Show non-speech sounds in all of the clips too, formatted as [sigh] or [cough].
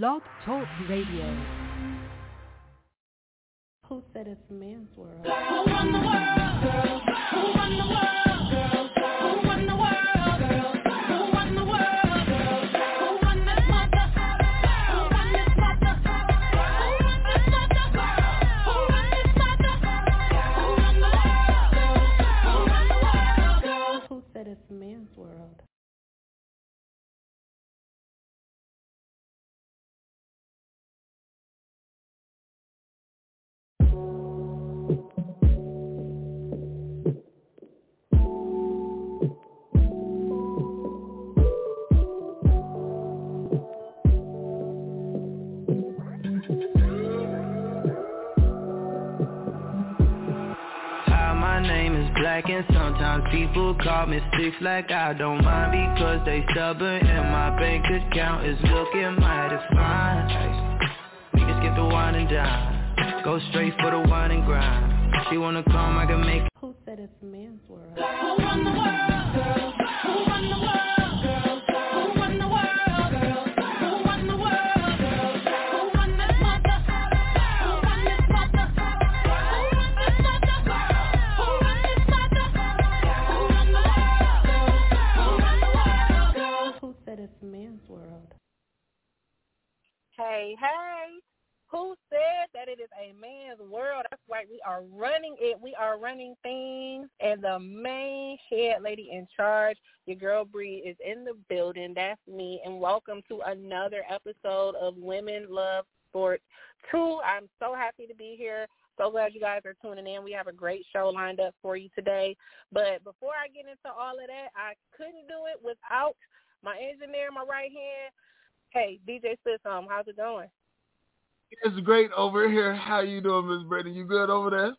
Blog Talk Radio. Who said it's a man's world? Who run the world? Girls. Who run the world? Call me six like I don't mind because they stubborn and my bank account is looking mighty fine. We can skip the wine and dine, go straight for the wine and grind. She wanna come, I can make it is a man's world? That's right. We are running it. We are running things. And the main head lady in charge, your girl Bree, is in the building. That's me. And welcome to another episode of Women Love Sports 2. I'm so happy to be here. So glad you guys are tuning in. We have a great show lined up for you today. But before I get into all of that, I couldn't do it without my engineer, my right hand. Hey, DJ SpitSum, um, how's it going? It's great over here. How you doing, Miss Brittany? You good over there?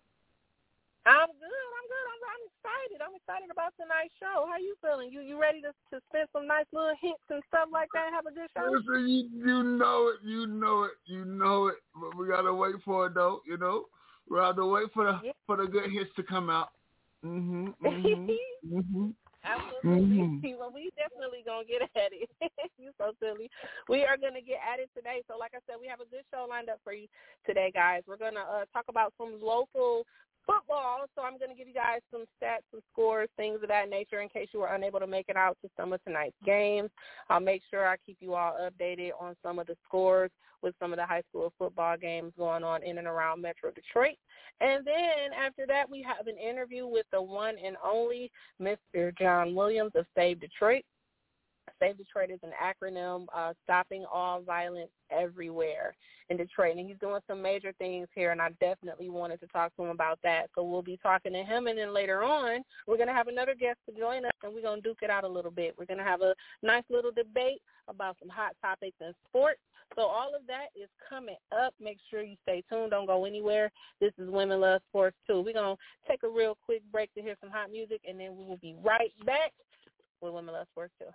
I'm good. I'm good. I'm, I'm excited. I'm excited about tonight's show. How you feeling? You you ready to to spend some nice little hits and stuff like that? Have a good show. Listen, you you know it, you know it, you know it. But we gotta wait for it though. You know, we to wait for the Yeah. for the good hits to come out. Mhm. [laughs] Mhm. mhm. Absolutely. Mhm. [laughs] Well, we definitely gonna get at it. [laughs] you so silly. We are gonna get at it today. So, like I said, we have a good show lined up for you today, guys. We're gonna uh, talk about some local football. So, I'm gonna give you guys some stats, some scores, things of that nature, in case you were unable to make it out to some of tonight's games. I'll make sure I keep you all updated on some of the scores with some of the high school football games going on in and around Metro Detroit. And then after that, we have an interview with the one and only Mr. John Williams of Save Detroit. Save Detroit is an acronym uh, stopping all violence everywhere in Detroit. And he's doing some major things here, and I definitely wanted to talk to him about that. So we'll be talking to him, and then later on, we're going to have another guest to join us, and we're going to duke it out a little bit. We're going to have a nice little debate about some hot topics in sports. So all of that is coming up. Make sure you stay tuned. Don't go anywhere. This is Women Love Sports too. We're going to take a real quick break to hear some hot music, and then we will be right back with Women Love Sports too.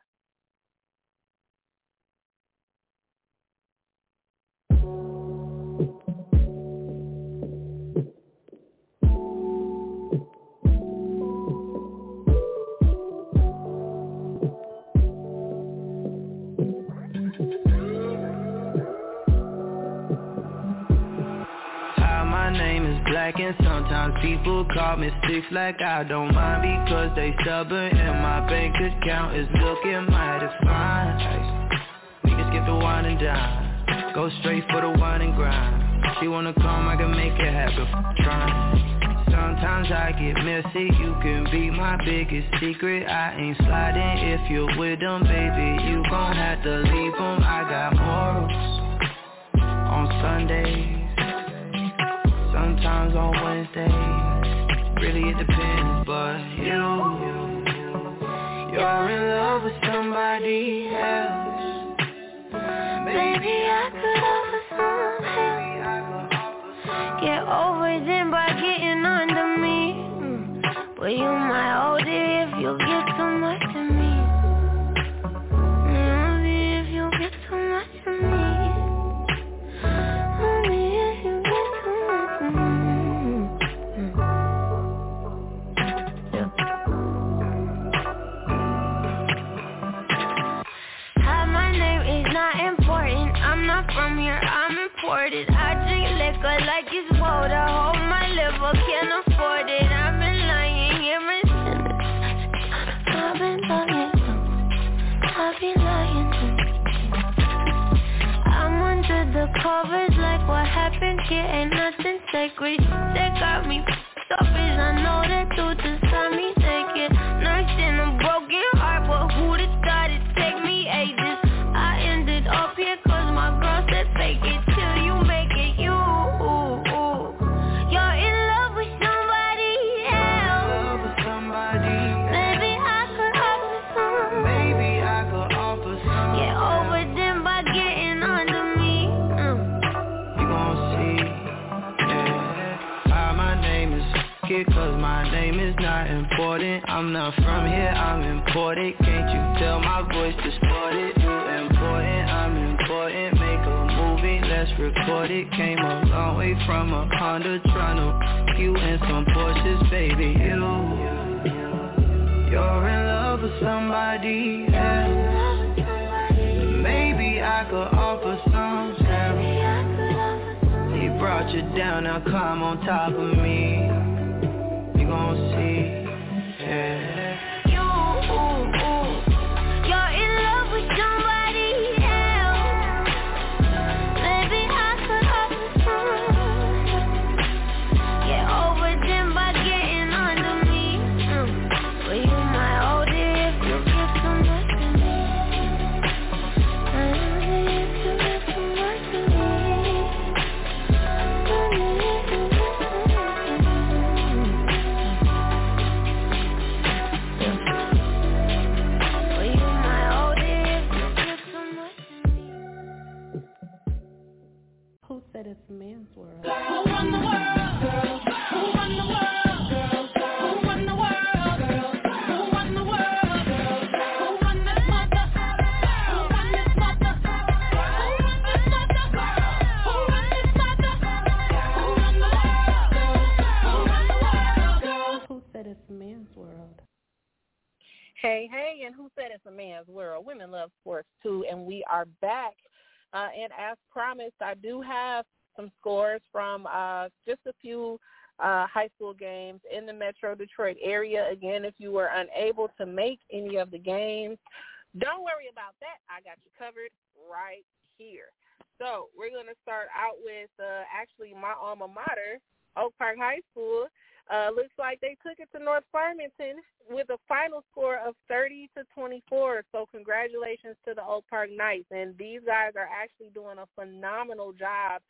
People call me six like I don't mind because they stubborn and my bank account is looking mighty fine. Can skip the wine and dine, go straight for the wine and grind. She wanna come, I can make it happen. Trying. Sometimes I get messy, you can be my biggest secret I ain't sliding if you're with them, baby You gon' have to leave them, I got morals On Sundays Sometimes on Wednesdays Really it depends, but you You're in love with somebody else But mm. you might hold it if you get too much of me. Liquor like it's water. Hold my liver, can't afford it. I've been lying here in sinners. I've been lying. I've been lying. I'm under the covers like what happened here ain't nothing sacred. They got me selfish. I know that truth is got me cause my name is not important. I'm not from here, I'm imported. Can't you tell my voice distorted? You important, I'm important. Make a movie, let's record it. Came a long way from a Honda, tryna you and some Porsches, baby. You, you're in love with somebody else. Maybe I could offer some help. He brought you down, now climb on top of me. Gon' The world? Who said it's a man's world? Hey, hey, and who said it's a man's world? Women love sports too, and we are back. Uh, and as promised, I do have some scores from uh, just a few uh, high school games in the Metro Detroit area. Again, if you were unable to make any of the games, don't worry about that. I got you covered right here. So we're going to start out with uh, actually my alma mater, Oak Park High School. Uh, looks like they took it to North Farmington with a final score of 30 to 24. So congratulations to the Oak Park Knights. And these guys are actually doing a phenomenal job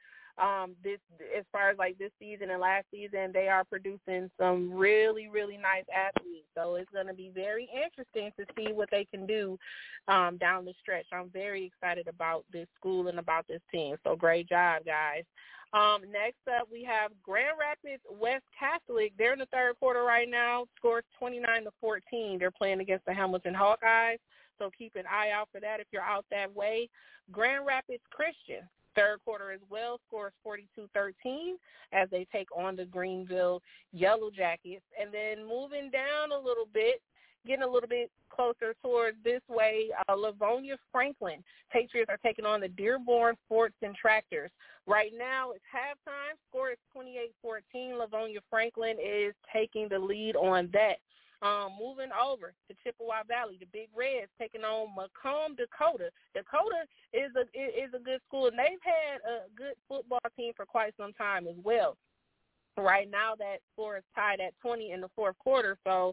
um, this as far as like this season and last season. They are producing some really, really nice athletes. So it's going to be very interesting to see what they can do um, down the stretch. I'm very excited about this school and about this team. So great job, guys. Um, next up, we have Grand Rapids West Catholic. They're in the third quarter right now. Scores 29 to 14. They're playing against the Hamilton Hawkeyes, so keep an eye out for that if you're out that way. Grand Rapids Christian, third quarter as well, scores 42-13 as they take on the Greenville Yellow Jackets. And then moving down a little bit, getting a little bit closer towards this way, uh, Livonia Franklin. Patriots are taking on the Dearborn Fordson Tractors. Right now it's halftime. Score is 28-14. Livonia Franklin is taking the lead on that. Um, moving over to Chippewa Valley, the Big Reds taking on Macomb, Dakota. Dakota is a is a good school, and they've had a good football team for quite some time as well. Right now, that score is tied at 20 in the fourth quarter, so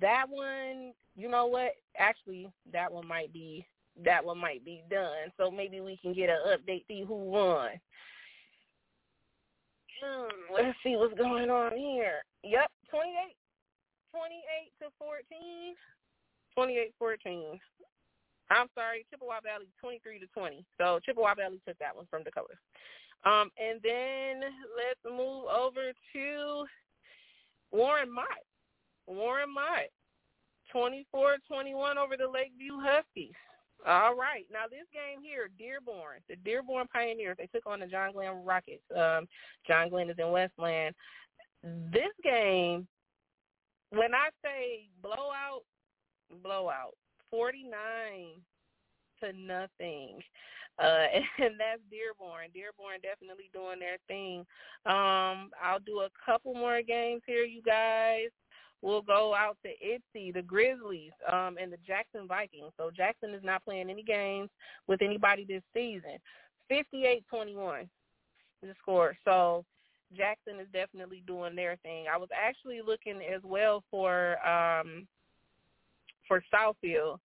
that one, you know what? Actually, that one might be that one might be done. So maybe we can get an update, see who won. Hmm, let's see what's going on here. Yep, 28, 28 to 14. 28 14. I'm sorry, Chippewa Valley 23 to 20. So Chippewa Valley took that one from Dakota. Um, and then let's move over to Warren Mott. Warren Mott, 24-21 over the Lakeview Huskies. All right. Now this game here, Dearborn, the Dearborn Pioneers, they took on the John Glenn Rockets. Um, John Glenn is in Westland. This game, when I say blowout, blowout, 49 to nothing. Uh, [laughs] and that's Dearborn. Dearborn definitely doing their thing. Um, I'll do a couple more games here, you guys. We'll go out to Ypsi, the Grizzlies, um, and the Jackson Vikings. So Jackson is not playing any games with anybody this season. 58-21 the score. So Jackson is definitely doing their thing. I was actually looking as well for um for Southfield.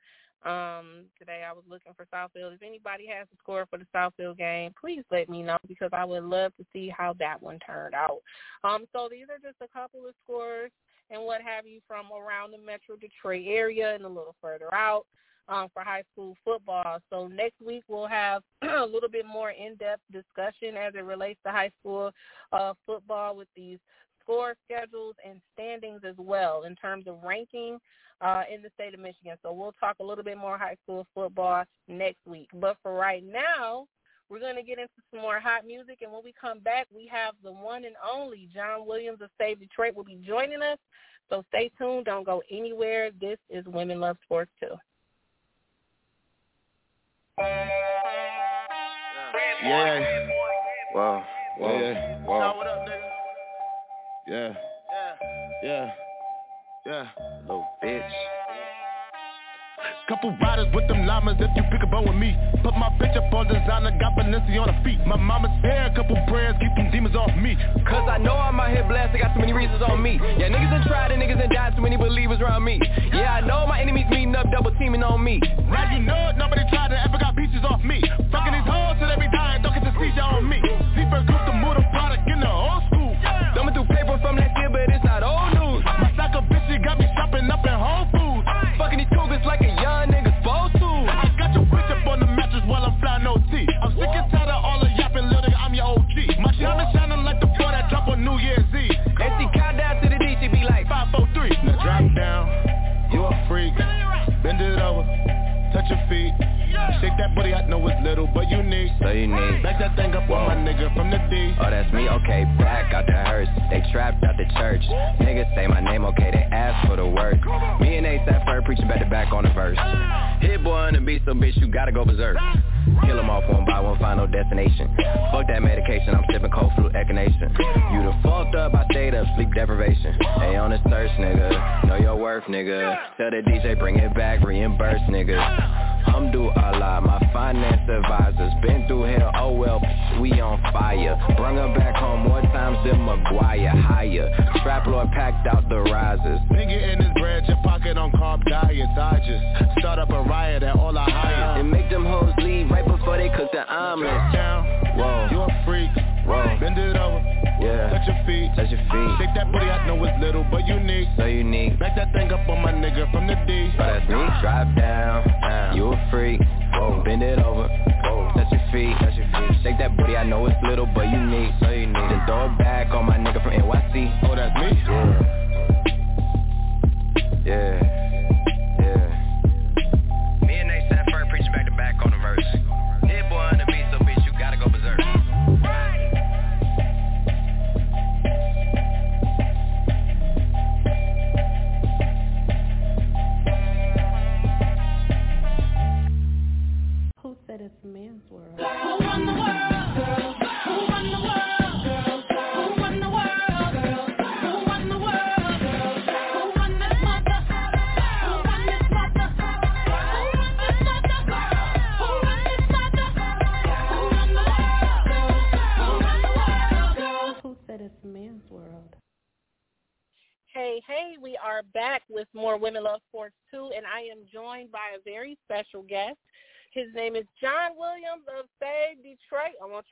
Um today I was looking for Southfield. If anybody has a score for the Southfield game, please let me know because I would love to see how that one turned out. Um so these are just a couple of scores and what have you from around the Metro Detroit area and a little further out um, for high school football. So next week we'll have [clears throat] a little bit more in-depth discussion as it relates to high school uh, football with these score schedules and standings as well in terms of ranking uh, in the state of Michigan. So we'll talk a little bit more high school football next week. But for right now, we're going to get into some more hot music, and when we come back, we have the one and only John Williams of Save Detroit will be joining us. So stay tuned. Don't go anywhere. This is Women Love Sports too. Yeah. Wow. Wow. Yeah. Wow. what up, nigga? Yeah. Yeah. Yeah. Yeah. Little bitch. Couple riders with them llamas if you pick a bone with me. Put my bitch up on designer, got Balenci on her feet. My mama's hair, a couple prayers, keep them demons off me. Cause I know I'm out here blessed, I got too many reasons on me. Yeah, niggas done tried and niggas done died, too many believers around me. Yeah, I know my enemies meeting up, double teaming on me. Now you know it, nobody tried to ever got pieces off me. Fucking these hoes till every dying, don't get the seizure on me. Sleeper group the product in the freak. Bend it over, touch your feet. Shake that booty, I know it's little, but unique. So unique. Back that thing up on my nigga from the D. Oh, that's me, okay, back out the hearse They trapped out the church Niggas say my name, okay, they ask for the work Me and ASAP Ferg preaching back to back on the verse Hit boy on the beat, so bitch, you gotta go berserk Kill 'em off one by one, final destination. Fuck that medication, I'm sipping cold flu echinacea. You the fucked up, I stayed up, sleep deprivation. They on this thirst, nigga, know your worth, nigga. Tell the DJ, bring it back, reimburse, nigga I'm do a lot, my finance advisors Been through hell, oh well, we on fire. Bring her back home more times than McGuire Higher, strap lord packed out the risers. Nigga in his bread, your pocket on carb diets. I just start up a riot at all I hire. And make them hoes leave right before they cook the omelet. Down, Whoa, you a freak. whoa, Bend it over, yeah. Touch your feet. Touch your feet, Shake that booty, I know it's little, but unique. so unique. Back that thing up on my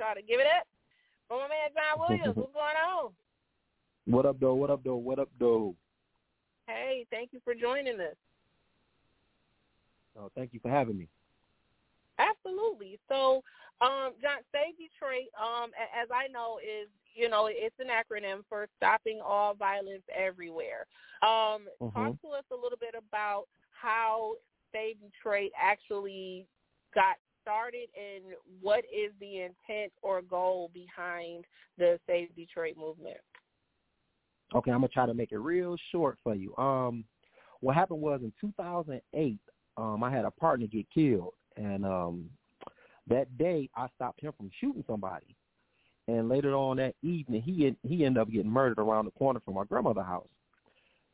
y'all to give it up for my man John Williams. What's going on? [laughs] What up, though? What up, though? What up, though? Hey, thank you for joining us. Oh, thank you for having me. Absolutely. So, um, John, Save Detroit, um, as I know, is you know it's an acronym for Stopping All Violence Everywhere. Um, Talk Mhm. to us a little bit about how Save Detroit actually got started and what is the intent or goal behind the Save Detroit movement. Okay, I'm gonna try to make it real short for you. Um, what happened was in 2008, um, I had a partner get killed, and um, that day I stopped him from shooting somebody. And later on that evening, he he ended up getting murdered around the corner from my grandmother's house.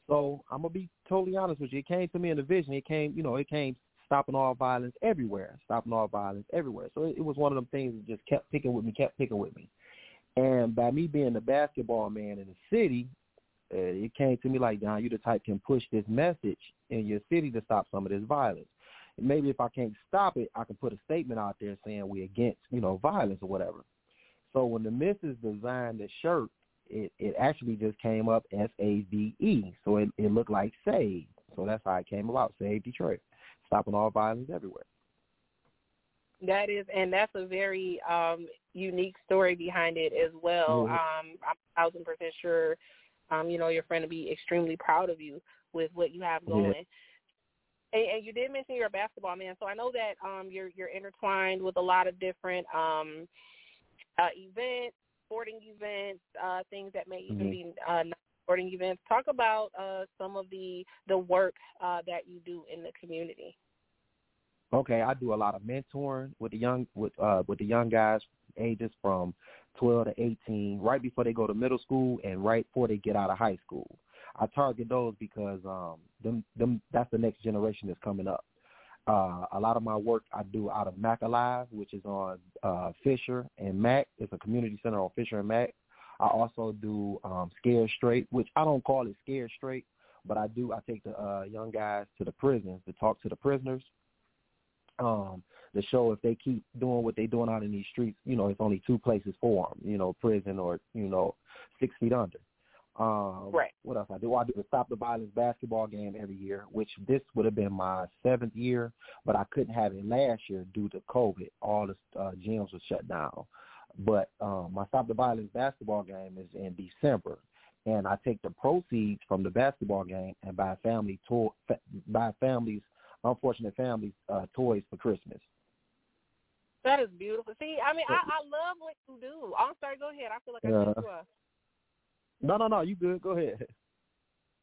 So I'm gonna be totally honest with you. It came to me in a vision. It came, you know, it came stopping all violence everywhere, stopping all violence everywhere. So it, it was one of them things that just kept picking with me, kept picking with me. And by me being the basketball man in the city, uh, it came to me like, Don, you the type can push this message in your city to stop some of this violence. And maybe if I can't stop it, I can put a statement out there saying we against, you know, violence or whatever. So when the missus designed the shirt, it, it actually just came up S A V E. So it, it looked like save. So that's how it came about, Save Detroit, stopping all violence everywhere. That is, and that's a very um, unique story behind it as well. Mhm. Um, I'm a thousand percent sure, um, you know, your friend will be extremely proud of you with what you have Yeah. going. And, and you did mention you're a basketball man, so I know that um, you're you're intertwined with a lot of different um, uh, events, sporting events, uh, things that may even Mhm. be uh, not sporting events. Talk about uh, some of the the work uh, that you do in the community. Okay, I do a lot of mentoring with the young with uh with the young guys ages from 12 to 18 right before they go to middle school and right before they get out of high school. I target those because um them them that's the next generation that's coming up. Uh a lot of my work I do out of Mack Alive, which is on uh Fisher and Mack. It's a community center on Fisher and Mack. I also do um Scared Straight, which I don't call it Scared Straight, but I do I take the uh young guys to the prisons to talk to the prisoners um to show if they keep doing what they're doing out in these streets, you know, it's only two places for them, you know, prison or you know, six feet under. Um, Right. What else I do? I do the Stop the Violence basketball game every year, which this would have been my seventh year, but I couldn't have it last year due to COVID. All the uh, gyms were shut down. But um, my Stop the Violence basketball game is in December, and I take the proceeds from the basketball game and buy family fa- buy families, unfortunate families, uh, toys for Christmas. That is beautiful. See, I mean, I, I love what you do. I'm sorry. Go ahead. I feel like I Yeah. cut you off. No, no, no. You good? Go ahead. [laughs]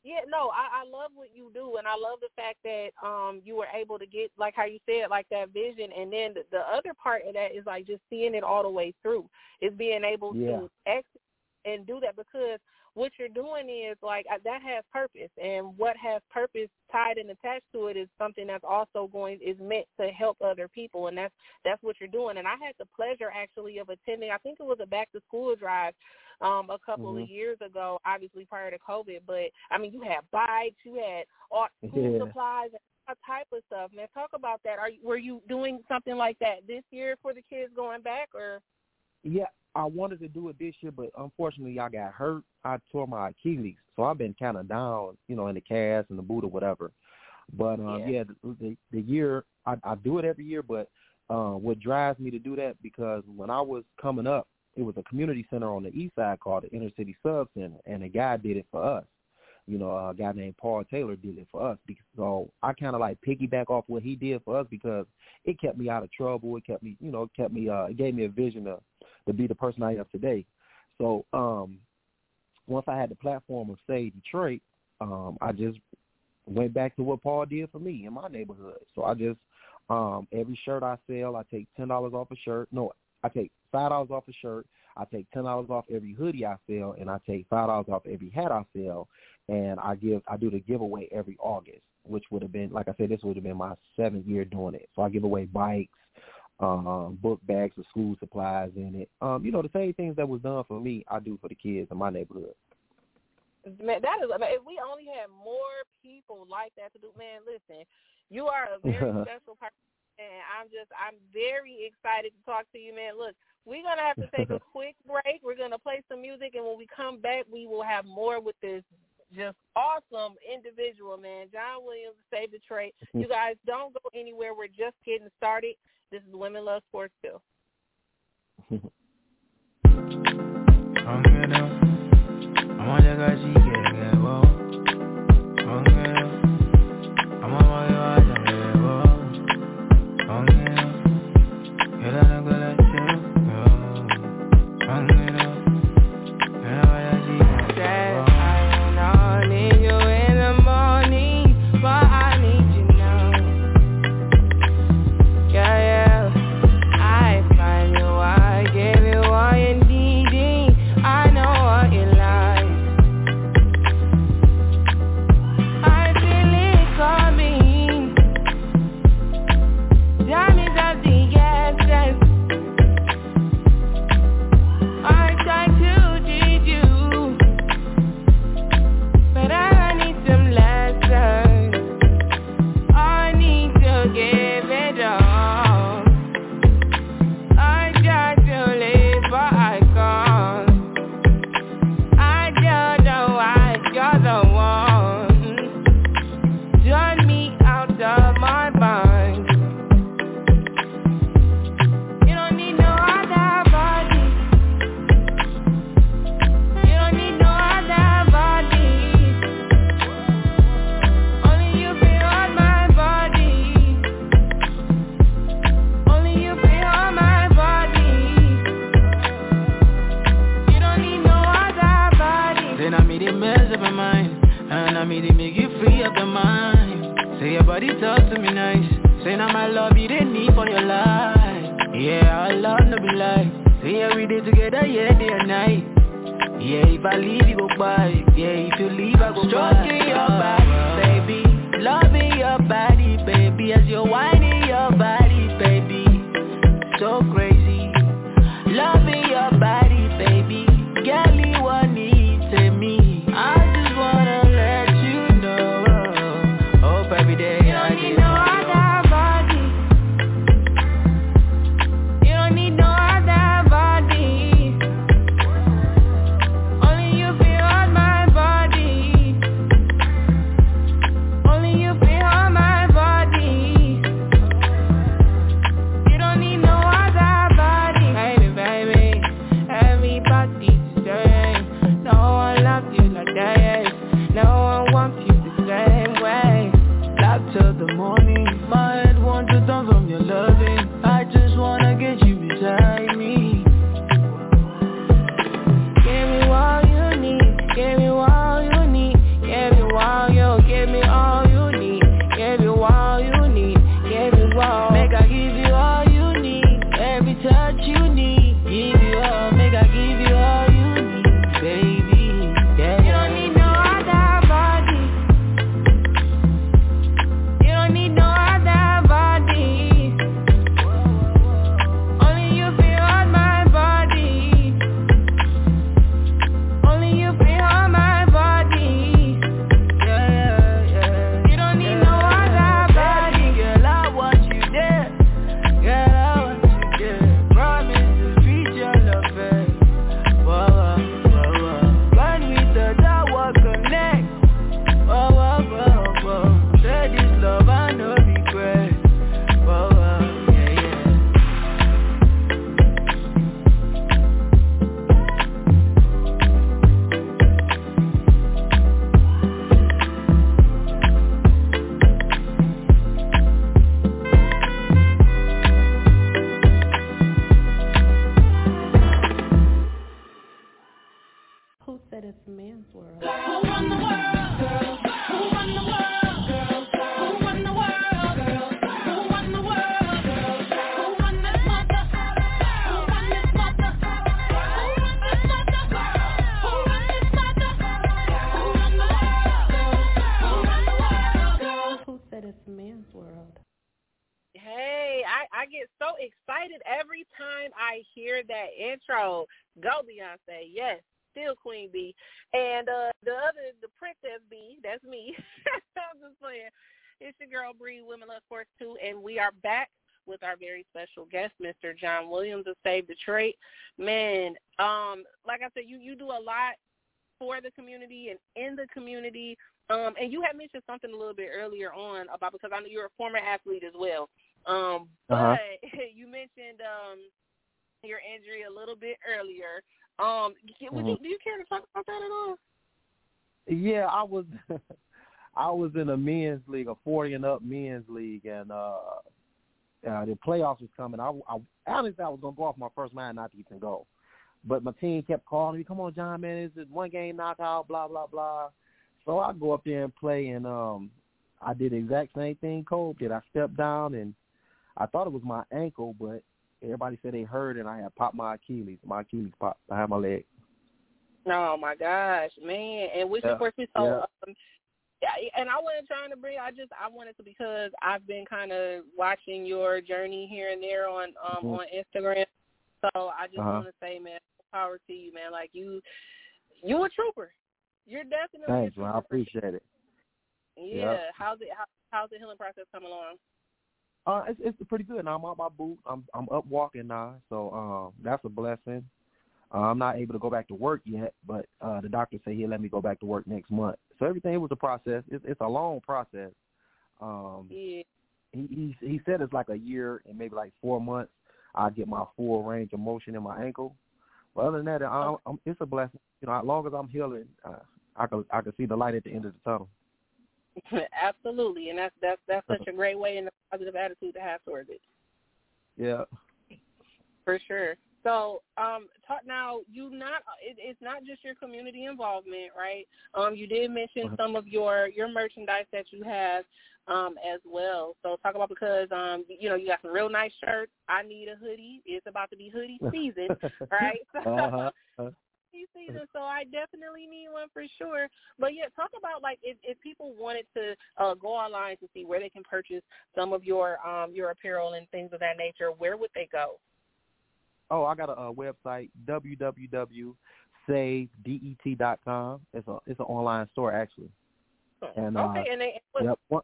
Yeah, no, I, I love what you do, and I love the fact that um you were able to get like how you said like that vision, and then the, the other part of that is like just seeing it all the way through. Is being able Yeah. to ex and do that because what you're doing is like that has purpose, and what has purpose tied and attached to it is something that's also going is meant to help other people, and that's that's what you're doing. And I had the pleasure actually of attending. I think it was a back to school drive um a couple of Mhm. years ago, obviously prior to COVID. But I mean, you had bikes, you had all [laughs] school Yeah. supplies, and all type of stuff. Man, talk about that. Are you were you doing something like that this year for the kids going back, or Yeah, I wanted to do it this year, but unfortunately, I got hurt. I tore my Achilles, so I've been kind of down, you know, in the cast and the boot or whatever. But um, Yeah. yeah, the, the the year I, I do it every year, but uh, what drives me to do that because when I was coming up, it was a community center on the east side called the Inner City Sub Center, and a guy did it for us. You know, a guy named Paul Taylor did it for us. Because, so I kind of like piggyback off what he did for us because it kept me out of trouble. It kept me, you know, it kept me, uh, it gave me a vision to to be the person I am today. So um, once I had the platform of Save Detroit, um, I just went back to what Paul did for me in my neighborhood. So I just um, every shirt I sell, I take ten dollars off a shirt. No, I take five dollars off a shirt. I take ten dollars off every hoodie I sell, and I take five dollars off every hat I sell. And I give I do the giveaway every August, which would have been like I said, this would have been my seventh year doing it. So I give away bikes, um, book bags with school supplies in it. Um, you know, the same things that was done for me, I do for the kids in my neighborhood. man, that is. I mean, if we only had more people like that to do, man, listen, you are a very [laughs] special person, and I'm just, I'm very excited to talk to you, man. Look, we're gonna have to take a [laughs] quick break. We're gonna play some music, and when we come back, we will have more with this just awesome individual, man. John Williams, Save Detroit. You [laughs] guys don't go anywhere. We're just getting started. This is Women Love Sports too. [laughs] very special guest, Mr. John Williams of Save Detroit. Man, um, like I said, you you do a lot for the community and in the community. Um, and you had mentioned something a little bit earlier on about because I know you're a former athlete as well. Um, but Uh-huh. [laughs] you mentioned um your injury a little bit earlier. Um, would you Mhm. do you care to talk about that at all? Yeah, I was [laughs] I was in a men's league, a forty and up men's league, and uh, uh the playoffs was coming. I, I honestly I was gonna go off my first mind not to even go, but my team kept calling me, "Come on, John, man, it's just one game knockout, blah blah blah." So I go up there and play, and um, I did the exact same thing Cole did. I stepped down, and I thought it was my ankle, but everybody said they heard, and I had popped my Achilles. My Achilles popped behind my leg. Oh my gosh, man! And which Yeah, of course we so yeah. um, and I wasn't trying to bring. I just I wanted to because I've been kind of watching your journey here and there on um Mhm. on Instagram. So I just Uh-huh. want to say, man, power to you, man. Like you, you a trooper. You're definitely trooper. Thanks, man. I appreciate it. Yeah. Yeah. How's it? How, how's the healing process coming along? Uh, it's it's pretty good. Now I'm out my boot. I'm I'm up walking now, so um, that's a blessing. Uh, I'm not able to go back to work yet, but uh, the doctor said he'll let me go back to work next month. So everything was a process. It's it's a long process. Um, Yeah. he he he said it's like a year and maybe like four months. I get my full range of motion in my ankle. But other than that, I, I'm, it's a blessing. You know, as long as I'm healing, uh, I can I can see the light at the end of the tunnel. [laughs] Absolutely, and that's that's that's such [laughs] a great way and a positive attitude to have towards it. Yeah. For sure. So, um, talk now. You not it, it's not just your community involvement, right? Um, you did mention Uh-huh. some of your your merchandise that you have um as well. So talk about because um you know you got some real nice shirts. I need a hoodie. It's about to be hoodie [laughs] season, [laughs] right? [laughs] Uh-huh. Uh, hoodie season, so I definitely need one for sure. But yeah, talk about like if, if people wanted to uh, go online to see where they can purchase some of your um your apparel and things of that nature, where would they go? Oh, I got a, a website www.savedet.com. It's a it's an online store actually. And uh, okay, and they Yep. One,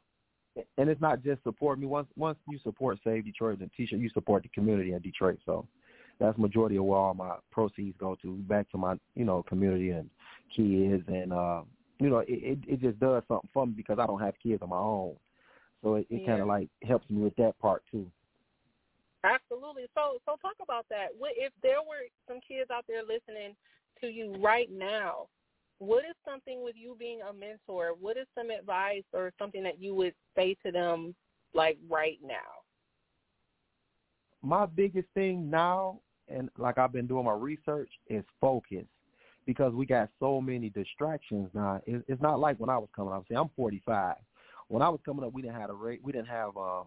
and it's not just support me. Once once you support Save Detroit and T-shirt, you support the community in Detroit. So that's majority of where all my proceeds go to, back to my you know community and kids, and uh, you know it, it it just does something for me because I don't have kids of my own. So it, it kind of like helps me with that part too. Absolutely. So so talk about that. What if there were some kids out there listening to you right now? What is something with you being a mentor? What is some advice or something that you would say to them like right now? my biggest thing now, and like I've been doing my research, is focus, because we got so many distractions now. It's not like when I was coming up. See, I'm 45. When I was coming up, we didn't have a rate. We didn't have um,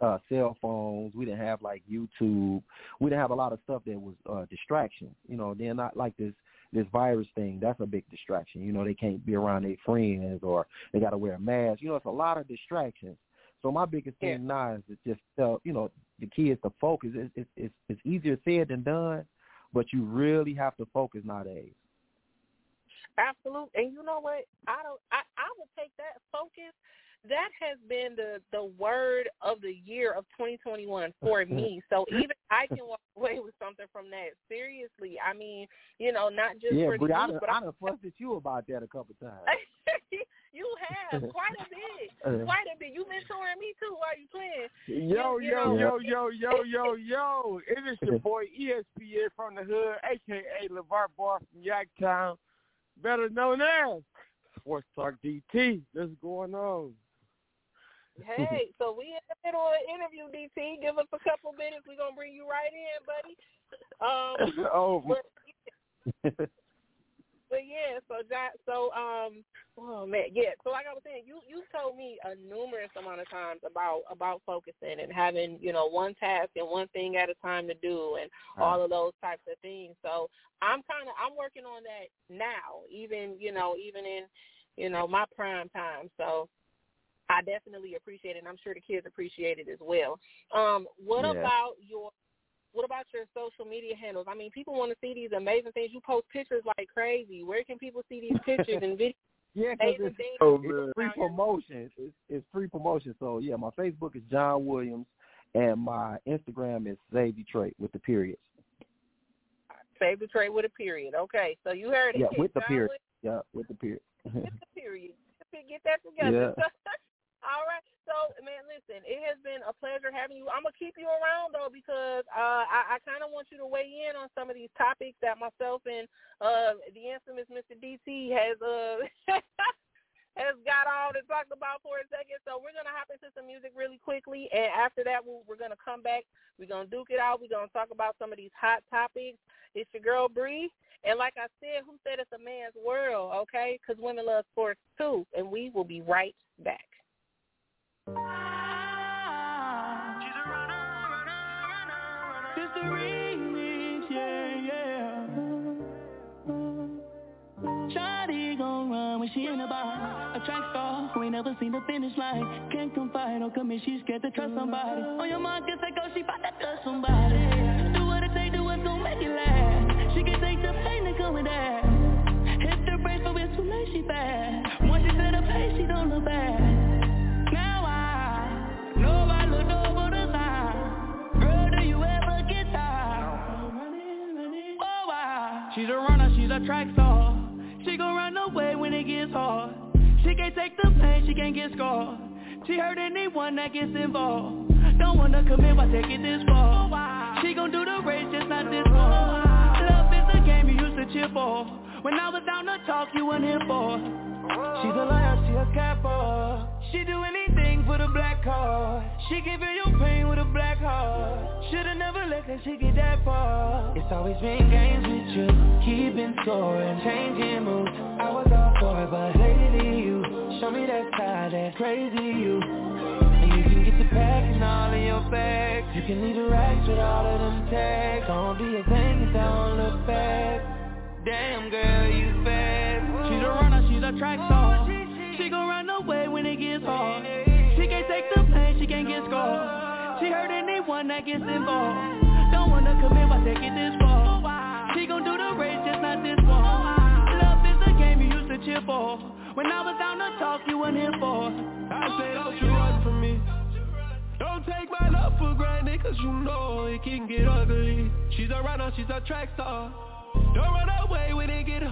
uh, cell phones. We didn't have like YouTube. We didn't have a lot of stuff that was uh, distraction. You know, they're not like this this virus thing. That's a big distraction. You know, they can't be around their friends or they got to wear a mask. You know, it's a lot of distractions. So my biggest thing now is to just tell you know the kids to focus. It's it's it's, it's easier said than done, but you really have to focus nowadays. Absolutely. And you know what? I don't I, I would take that focus. That has been the the word of the year of 2021 for [laughs] me. So even I can walk [laughs] away with something from that. Seriously, I mean, you know, not just yeah, for the but I but I done [laughs] fussed at you about that a couple times. you have quite a bit, Uh. quite a bit. You been mentoring me too while you playing. Yo, You- you yo, know- yo, yo, yo, yo, yo. It is your boy ESPN from the hood, aka LeVar Bar from Yaktown, better known as Sports Talk DT. What's going on? Hey, so we in the middle of an interview, DT. Give us a couple minutes. We're gonna bring you right in, buddy. Um, [laughs] oh, but, but yeah, so that, so um, oh man, yeah. So like I was saying, you you told me a numerous amount of times about about focusing and having you know one task and one thing at a time to do and all of those types of things. So I'm kind of I'm working on that now, even you know even in you know my prime time. So I definitely appreciate it, and I'm sure the kids appreciate it as well. Um, what Yeah. about your what about your social media handles? I mean, people want to see these amazing things. You post pictures like crazy. Where can people see these pictures and videos? [laughs] Yeah, 'cause amazing it's, things it's free promotion. It's, it's free promotion. So yeah, my Facebook is John Williams, and my Instagram is Save Detroit with the periods. Save the trade with a period. Okay, so you heard it. Yeah, with the John period. Williams Yeah, with the period. with the [laughs] period. Get that together. Yeah. [laughs] All right. So, man, listen, it has been a pleasure having you. I'm gonna keep you around though because uh, I, I kind of want you to weigh in on some of these topics that myself and uh, the infamous Mr. DT has uh, [laughs] has got all to talk about for a second. So we're gonna hop into some music really quickly, and after that, we're gonna come back. We're gonna duke it out. We're gonna talk about some of these hot topics. It's your girl Bree, and like I said, who said it's a man's world? Okay, because women love sports too, and we will be right back. Never seen the finish line. Can't confide or commit, she's scared to trust somebody. On your mark, like, oh, she bout to trust somebody. Take the pain, she can't get scarred. She hurt anyone that gets involved. Don't wanna commit, why take it this far? She gon' do the race, just not this one. Love is a game you used to cheer for. When I was down to talk, you weren't here for. She's a liar, she a capper. She do anything for the black card. She giving you your pain with a black heart. Should've never let that shit get that far. It's always been games with you, keeping score and changing moves. I was all for it, but lately you show me that side, that crazy you. And you can get the packing all in your bags. You can leave the racks with all of them tags. Don't be a thing if I don't look back. Damn girl, you fast. She's a runner, she's a track star. She gon' run away when it gets hard. She can't take the pain, she can't get scarred. She hurt anyone that gets involved. Don't wanna commit, but take it this far. She gon' do the race, just not this one. Love is a game you used to cheer for. When I was down to talk, you weren't here for. I say don't you run from me. Don't take my love for granted, cause you know it can get ugly. She's a runner, she's a track star. Don't run away when it get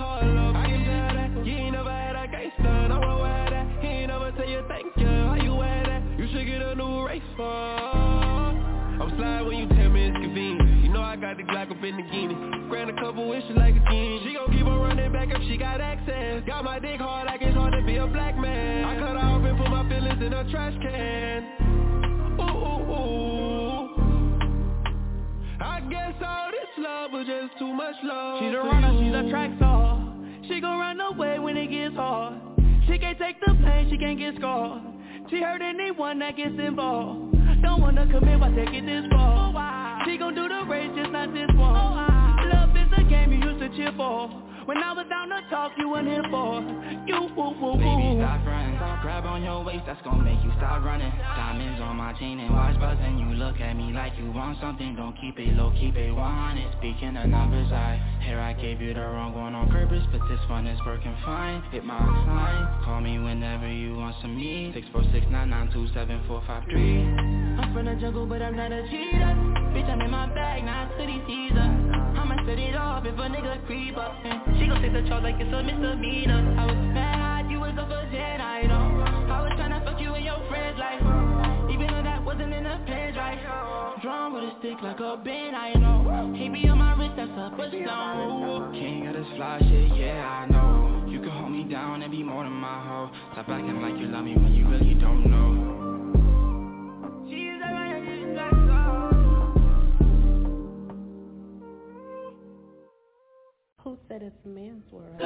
Don't keep it low, keep it 100. Speaking of numbers, I hear I gave you the wrong one on purpose, but this one is working fine. Hit my line. Call me whenever you want some me. Six four six nine nine two seven four five three. I'm from the jungle, but I'm not a cheater. Bitch, I'm in my bag, not city Caesar. I'ma set it off if a nigga creep up. And she gon' take the charge like it's a misdemeanor. I was mad, you was a virgin, Drawn with a stick like a bin, I know. He be on my wrist, that's a push down. King of this fly shit, yeah, I know. You can hold me down and be more than my hoe. Stop acting like you love me when you really don't know. She's a runner, she's a track star. Who said it's a man's world?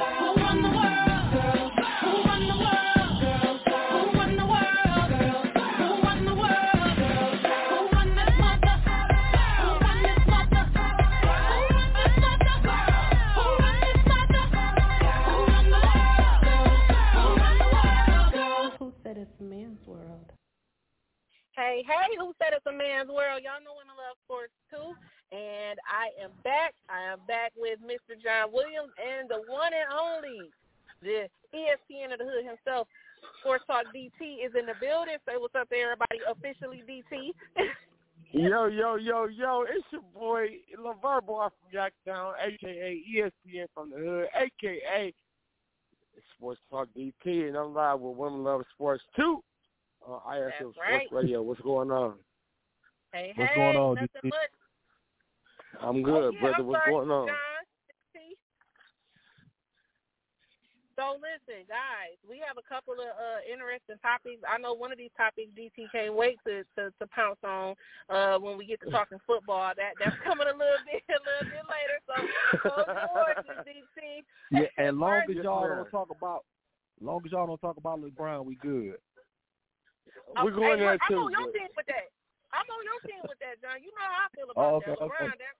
Sports Talk DT is in the building. Say what's up to everybody officially, DT. [laughs] Yo, yo, yo, yo, it's your boy LeVar Bar from Yorktown, a.k.a. ESPN from the hood, a.k.a. Sports Talk DT, and I'm live with Women Love Sports 2 on ISL Sports right. Radio. What's going on? hey, What's hey, going on, DT? much. I'm Oh, good, yeah, brother. I'm What's sorry, going on? John. DT. So listen, guys, we have a couple of uh, interesting topics. I know one of these topics DT can't wait to, to, to pounce on uh, when we get to talking football. That that's [laughs] coming a little bit a little bit later. So hold [laughs] DT. Yeah, and long as y'all don't talk about, long as y'all don't talk about LeBron, we good. We're going hey, there look, I'm too. on your but- team with that. I'm on your team with that, John. You know how I feel about Oh, okay, that. okay. LeBron, that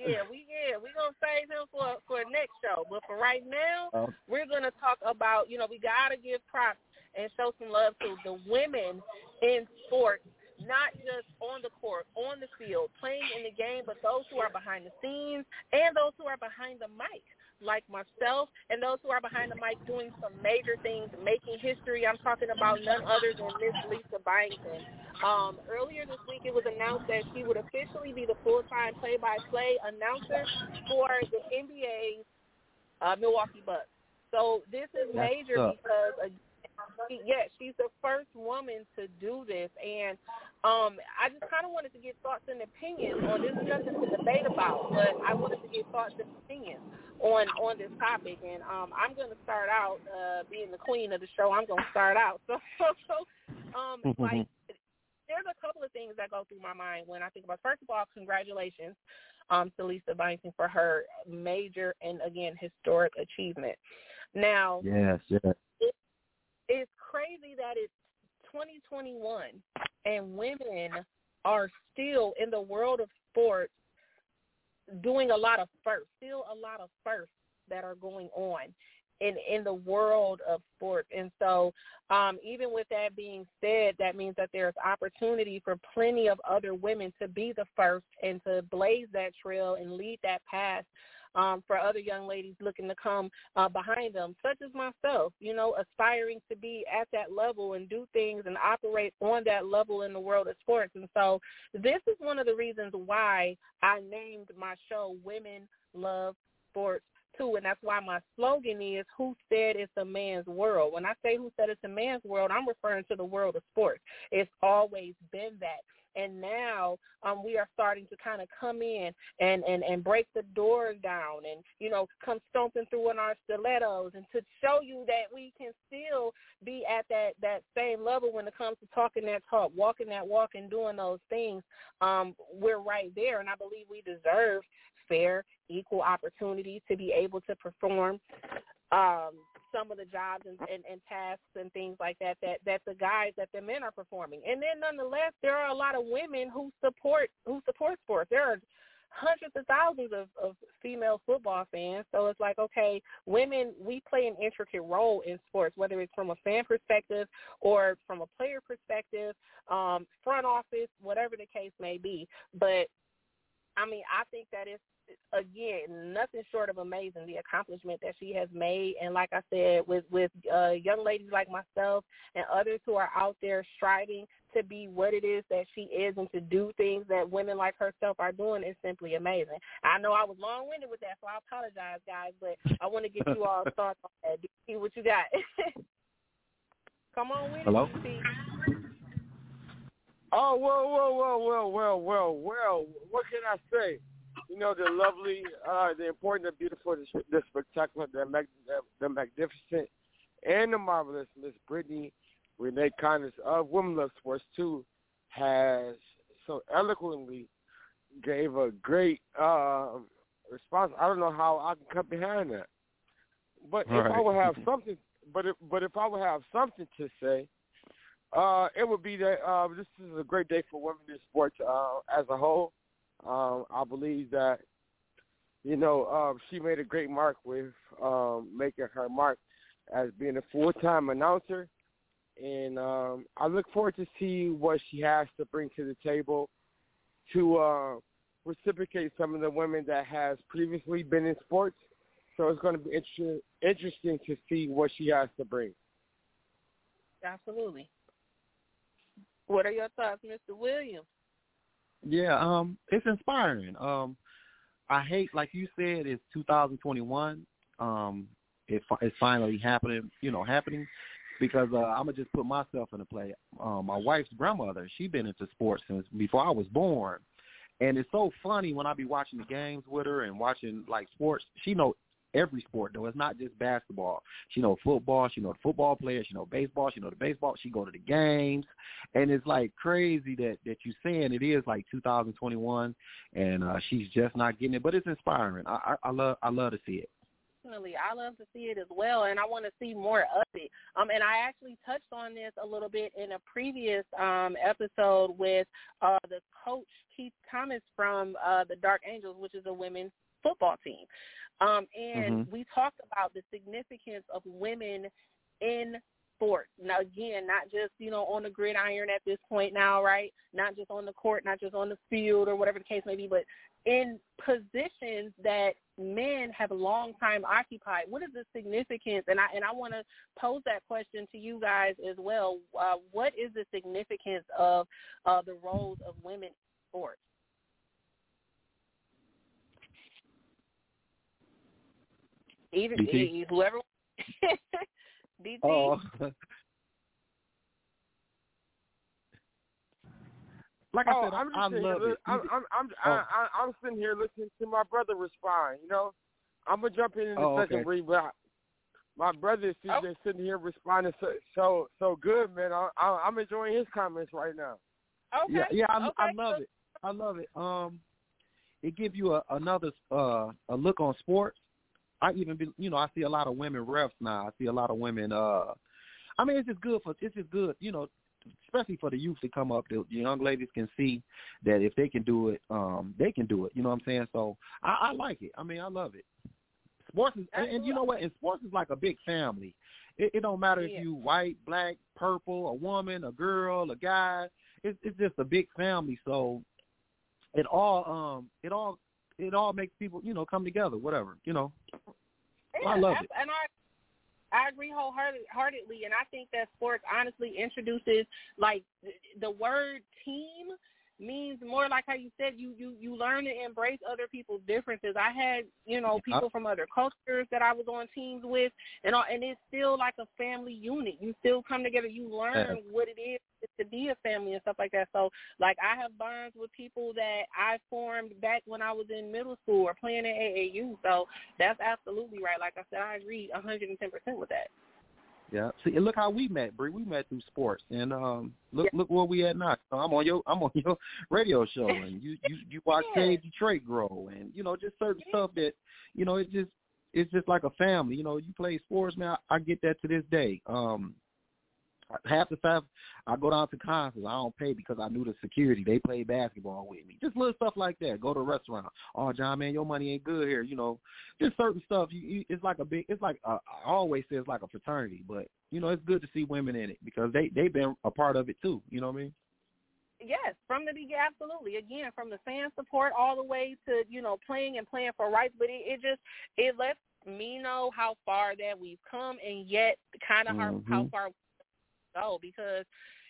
yeah, we yeah, we gonna save him for for next show. But for right now, Um, we're gonna talk about you know we gotta give props and show some love to the women in sports, not just on the court, on the field, playing in the game, but those who are behind the scenes and those who are behind the mic, like myself, and those who are behind the mic doing some major things, making history. I'm talking about none other than Miss Lisa Byington. Um, earlier this week, it was announced that she would officially be the full-time play-by-play announcer for the NBA's uh, Milwaukee Bucks. So this is major because, uh, she, yeah, she's the first woman to do this, and um, I just kind of wanted to get thoughts and opinions on this. Is nothing to debate about, but I wanted to get thoughts and opinions on on this topic, and um, I'm going to start out uh, being the queen of the show. I'm going to start out. So, [laughs] so, so Um, [laughs] like there's a couple of things that go through my mind when I think about. First of all, congratulations um, to Lisa Byington for her major and again historic achievement. Now, Yes, yes. it, it's crazy that it's 2021 and women are still in the world of sports doing a lot of firsts, still a lot of firsts that are going on in in the world of sports. And so, um, even with that being said, that means that there's opportunity for plenty of other women to be the first and to blaze that trail and lead that path um, for other young ladies looking to come uh, behind them, such as myself, you know, aspiring to be at that level and do things and operate on that level in the world of sports. And so this is one of the reasons why I named my show Women Love Sports too, and that's why my slogan is "Who said it's a man's world?" When I say "Who said it's a man's world," I'm referring to the world of sports. It's always been that, and now um, we are starting to kind of come in and and and break the doors down, and you know, come stomping through in our stilettos, and to show you that we can still be at that that same level when it comes to talking that talk, walking that walk, and doing those things. Um, we're right there, and I believe we deserve fair, equal opportunity to be able to perform um, some of the jobs and, and, and tasks and things like that, that that the guys that the men are performing. And then nonetheless, there are a lot of women who support who support sports. There are hundreds of thousands of, of female football fans. So it's like, okay, women, we play an intricate role in sports, whether it's from a fan perspective or from a player perspective, um, front office, whatever the case may be. But I mean, I think that it's again nothing short of amazing the accomplishment that she has made, and like I said, with with uh, young ladies like myself and others who are out there striving to be what it is that she is and to do things that women like herself are doing is simply amazing. I know I was long winded with that, so I apologize, guys, but I want to get you all thoughts on that. See what you got. [laughs] Come on with Hello? it, DT. Oh, well, well, well, well, well, well, well. What can I say? You know, the lovely, uh, the important, the beautiful, the, the spectacular, the, mag, the, the magnificent, and the marvelous Miss Brittany Renee Connors of Women Love Sports 2 has so eloquently gave a great uh, response. I don't know how I can come behind that. But if I would have [laughs] something, but if, but if I would have something to say, uh, it would be that uh, this is a great day for women in sports uh, as a whole. Um, I believe that you know uh, she made a great mark with um, making her mark as being a full time announcer, and um, I look forward to see what she has to bring to the table to uh, reciprocate some of the women that has previously been in sports. So it's going to be interesting, interesting to see what she has to bring. Absolutely. What are your thoughts, Mr. Williams? Yeah, um, it's inspiring. Um, I hate, like you said, it's 2021. Um, it, it's finally happening. You know, happening because uh, I'm gonna just put myself in the play. Um, my wife's grandmother, she been into sports since before I was born, and it's so funny when I be watching the games with her and watching like sports. She know every sport though. It's not just basketball. She know football. She know the football players. She know baseball. She know the baseball. She go to the games, and it's like crazy that that you saying it is like 2021, and uh, she's just not getting it. But it's inspiring. I, I, I love I love to see it. Definitely. I love to see it as well, and I want to see more of it. Um, and I actually touched on this a little bit in a previous um, episode with uh, the coach Keith Thomas from uh, the Dark Angels, which is a women's football team. Um, and Mhm. we talked about the significance of women in sports. Now, again, not just you know on the gridiron at this point now, right? Not just on the court, not just on the field or whatever the case may be, but in positions that men have long time occupied. What is the significance? And I and I want to pose that question to you guys as well. Uh, what is the significance of uh, the roles of women in sports? Even DT? e- whoever. [laughs] DT. Oh. [laughs] like I oh, said, I'm just I sitting love here, it. I'm, I'm, I'm, Oh. I, I, I'm sitting here listening to my brother respond. You know, I'm gonna jump in in a Oh, second, okay. Bree, but I, my brother is Oh. just sitting here responding so so so good, man. I, I, I'm enjoying his comments right now. Okay. Yeah, yeah, I, I love it. I love it. Um, it gives you a, another uh a look on sports. I even be, you know, I see a lot of women refs now. I see a lot of women. uh I mean, it's just good for it's just good, you know, especially for the youth to come up. The, the young ladies can see that if they can do it, um, they can do it. You know what I'm saying? So I, I like it. I mean, I love it. Sports is, and, and you know what? And sports is like a big family. It, it don't matter Yeah. if you white, black, purple, a woman, a girl, a guy. It's it's just a big family. So it all um it all it all makes people you know come together. Whatever you know. I love it. And I I agree wholeheartedly, and I think that sports honestly introduces like the word team means more like how you said you you you learn to embrace other people's differences. I had you know people from other cultures that I was on teams with, and all, and it's still like a family unit. You still come together. You learn what it is to be a family and stuff like that. So like I have bonds with people that I formed back when I was in middle school or playing in AAU. So that's absolutely right. Like I said, I agree 110% with that. Yeah. See, and look how we met, Bree. We met through sports, and um, look look where we at now. So I'm on your I'm on [laughs] your radio show, and you you you watch Yeah. Save Detroit grow, and you know just certain stuff that you know it just it's just like a family. You know, you play sports, man. I, I get that to this day. Um, half the time I go down to concerts, I don't pay because I knew the security. They play basketball with me. Just little stuff like that. Go to a restaurant. Oh, John, man, your money ain't good here. You know, just certain stuff. You, you, it's like a big. It's like uh, I always say it's like a fraternity, but you know, it's good to see women in it because they they've been a part of it too. You know what I mean? Yes, from the beginning, absolutely. Again, from the fan support all the way to you know playing and playing for rights, but it, it just it lets me know how far that we've come, and yet kind of how, how Mhm. far go because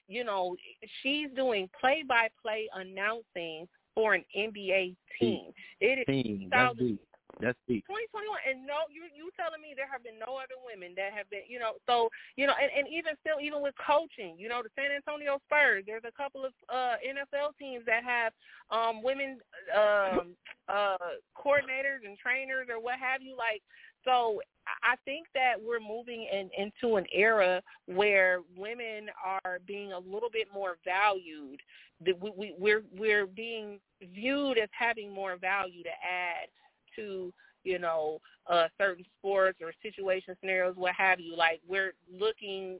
you know she's doing play by play announcing for an NBA team. It is Team. That's 2000 deep. That's deep. 2021 and no you you telling me there have been no other women that have been you know so you know and, and even still even with coaching you know the San Antonio Spurs there's a couple of uh NFL teams that have um women um uh coordinators and trainers or what have you like so I think that we're moving in, into an era where women are being a little bit more valued. That we, we, we're we're being viewed as having more value to add to you know uh certain sports or situation scenarios what have you like we're looking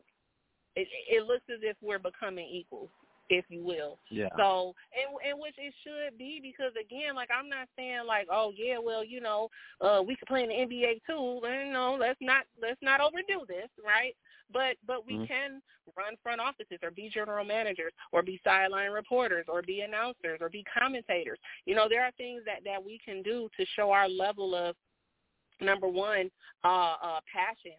it, it looks as if we're becoming equals if you will Yeah. so and and which it should be because again like i'm not saying like oh yeah well you know uh we could play in the nba too and no let's not let's not overdo this right but but we Mhm. can run front offices or be general managers or be sideline reporters or be announcers or be commentators you know there are things that that we can do to show our level of number one uh uh passion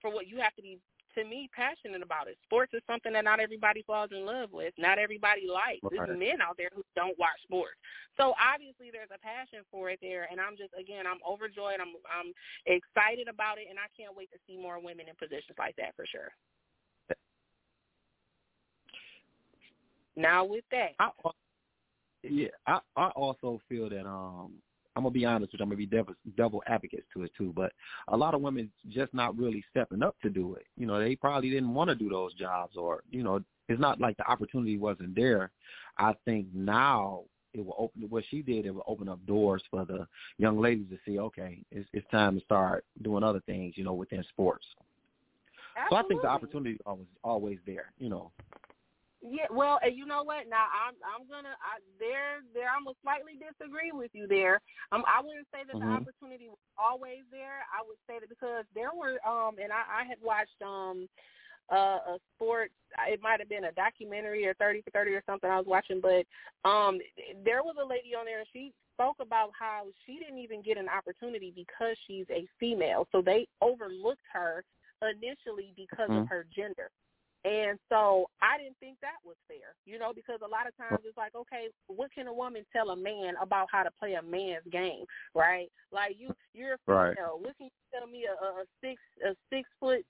for what you have to be to me passionate about it. Sports is something that not everybody falls in love with not everybody likes. Right. there's men out there who don't watch sports. So obviously there's a passion for it there and i'm just again i'm overjoyed. I'm i'm excited about it and i can't wait to see more women in positions like that for sure. Now with that. I, yeah, I I also feel that um I'm gonna be honest with you, I'm gonna be devil devil advocates to it too, but a lot of women just not really stepping up to do it. You know, they probably didn't want to do those jobs or, you know, it's not like the opportunity wasn't there. I think now it will open what she did, it will open up doors for the young ladies to see, okay, it's it's time to start doing other things, you know, within sports. Absolutely. So I think the opportunity is always always there, you know. Yeah, well, and you know what? Now I'm I'm gonna I, there there I'm gonna slightly disagree with you there. Um, I wouldn't say that the Mhm. opportunity was always there. I would say that because there were um, and I, I had watched um, uh, a sports. It might have been a documentary or Thirty for Thirty or something I was watching, but um, there was a lady on there and she spoke about how she didn't even get an opportunity because she's a female, so they overlooked her initially because of Mhm. her gender. And so I didn't think that was fair, you know, because a lot of times it's like, okay, what can a woman tell a man about how to play a man's game, right? Like you, you're a Right. female. What can you tell me a, a six, a six foot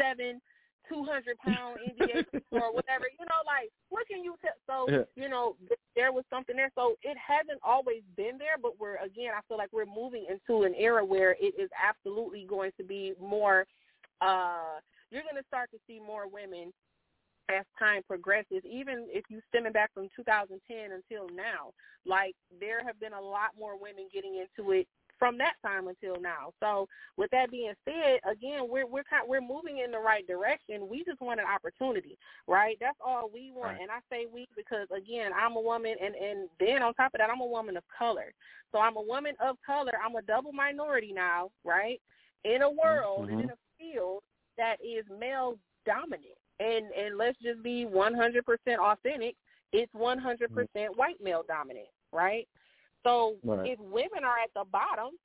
seven, two hundred pound [laughs] NBA or whatever, you know, like what can you tell? So Yeah. you know, there was something there. So it hasn't always been there, but we're again, I feel like we're moving into an era where it is absolutely going to be more uh, you're going to start to see more women as time progresses, even if you stemming back from 2010 until now, like there have been a lot more women getting into it from that time until now. So with that being said, again, we're we're kind, we're moving in the right direction. We just want an opportunity, right? That's all we want. Right. And I say we because again, I'm a woman, and and then on top of that, I'm a woman of color. So I'm a woman of color. I'm a double minority now, right? In a world and mm-hmm. in a field that is male dominant. And and let's just be 100% authentic. It's 100% white male dominant, right? So Right. if women are at the bottom,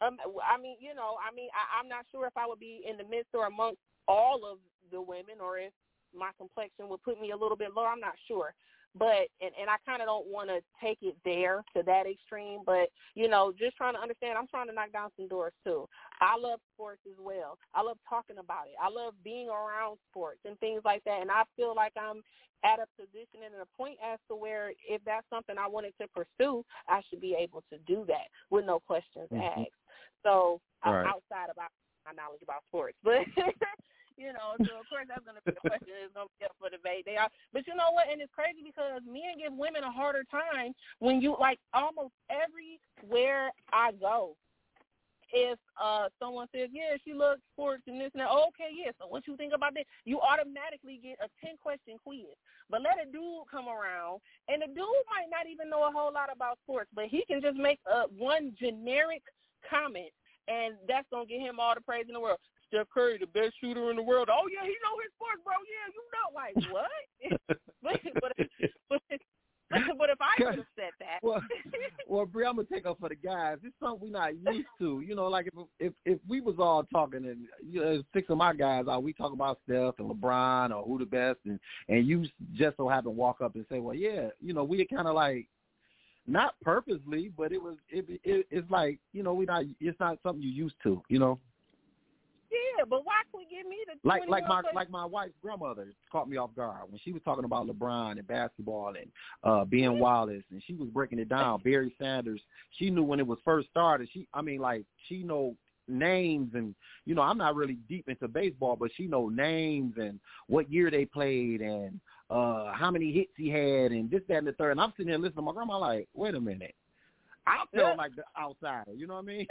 um, I mean, you know, I mean, I, I'm not sure if I would be in the midst or amongst all of the women, or if my complexion would put me a little bit lower. I'm not sure, but and and I kind of don't want to take it there to that extreme. But you know, just trying to understand. I'm trying to knock down some doors too. I love sports as well. I love talking about it. I love being around sports and things like that. And I feel like I'm at a position and a point as to where if that's something I wanted to pursue, I should be able to do that with no questions Mhm. asked. So I'm outside about my knowledge about sports, but [laughs] you know, so of course that's going to be the question. It's going to be up for debate. They are, but you know what? And it's crazy because men give women a harder time when you like almost everywhere I go. If uh someone says, "Yeah, she loves sports and this and that," okay, yeah. So what you think about that? You automatically get a ten question quiz. But let a dude come around, and the dude might not even know a whole lot about sports, but he can just make a one generic comment, and that's gonna get him all the praise in the world. Steph Curry, the best shooter in the world. Oh yeah, he know his sports, bro. Yeah, you know, like what? [laughs] but but but, but if I could have said that, well, [laughs] well, Bree, I'm gonna take up for the guys. It's something we're not used to. You know, like if if if we was all talking and you know, six of my guys are we talk about Steph and LeBron or who the best, and and you just so happen to walk up and say, well, yeah, you know, we kind of like not purposely, but it was it, it it's like you know we not it's not something you used to. You know, yeah. But why can we give me the like like my like my wife's grandmother caught me off guard when she was talking about LeBron and basketball and uh Ben Wallace and she was breaking it down. Barry Sanders, she knew when it was first started. She I mean like she know names and you know I'm not really deep into baseball, but she know names and what year they played and uh how many hits he had and this that and the third. And I'm sitting there listening to my grandma like, wait a minute. I feel like the outsider, you know what I mean?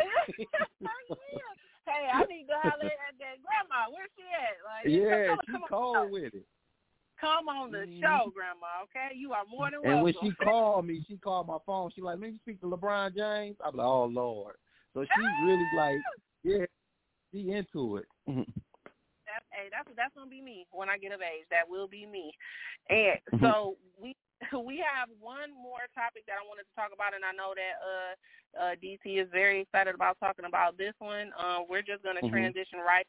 [laughs] hey, I need to holler at that grandma. Where's she at? Like, yeah, come, she cold with it. come on the Mhm. show, grandma. Okay, you are more than welcome. And when she called me, she called my phone. She like, let me speak to LeBron James. I'm like, oh Lord. So she's really like, [laughs] yeah, she into it. [laughs] That's that's gonna be me when I get of age. That will be me. And so we [laughs] we have one more topic that I wanted to talk about, and I know that uh, uh, DT is very excited about talking about this one. Uh, we're just gonna Mhm. transition right.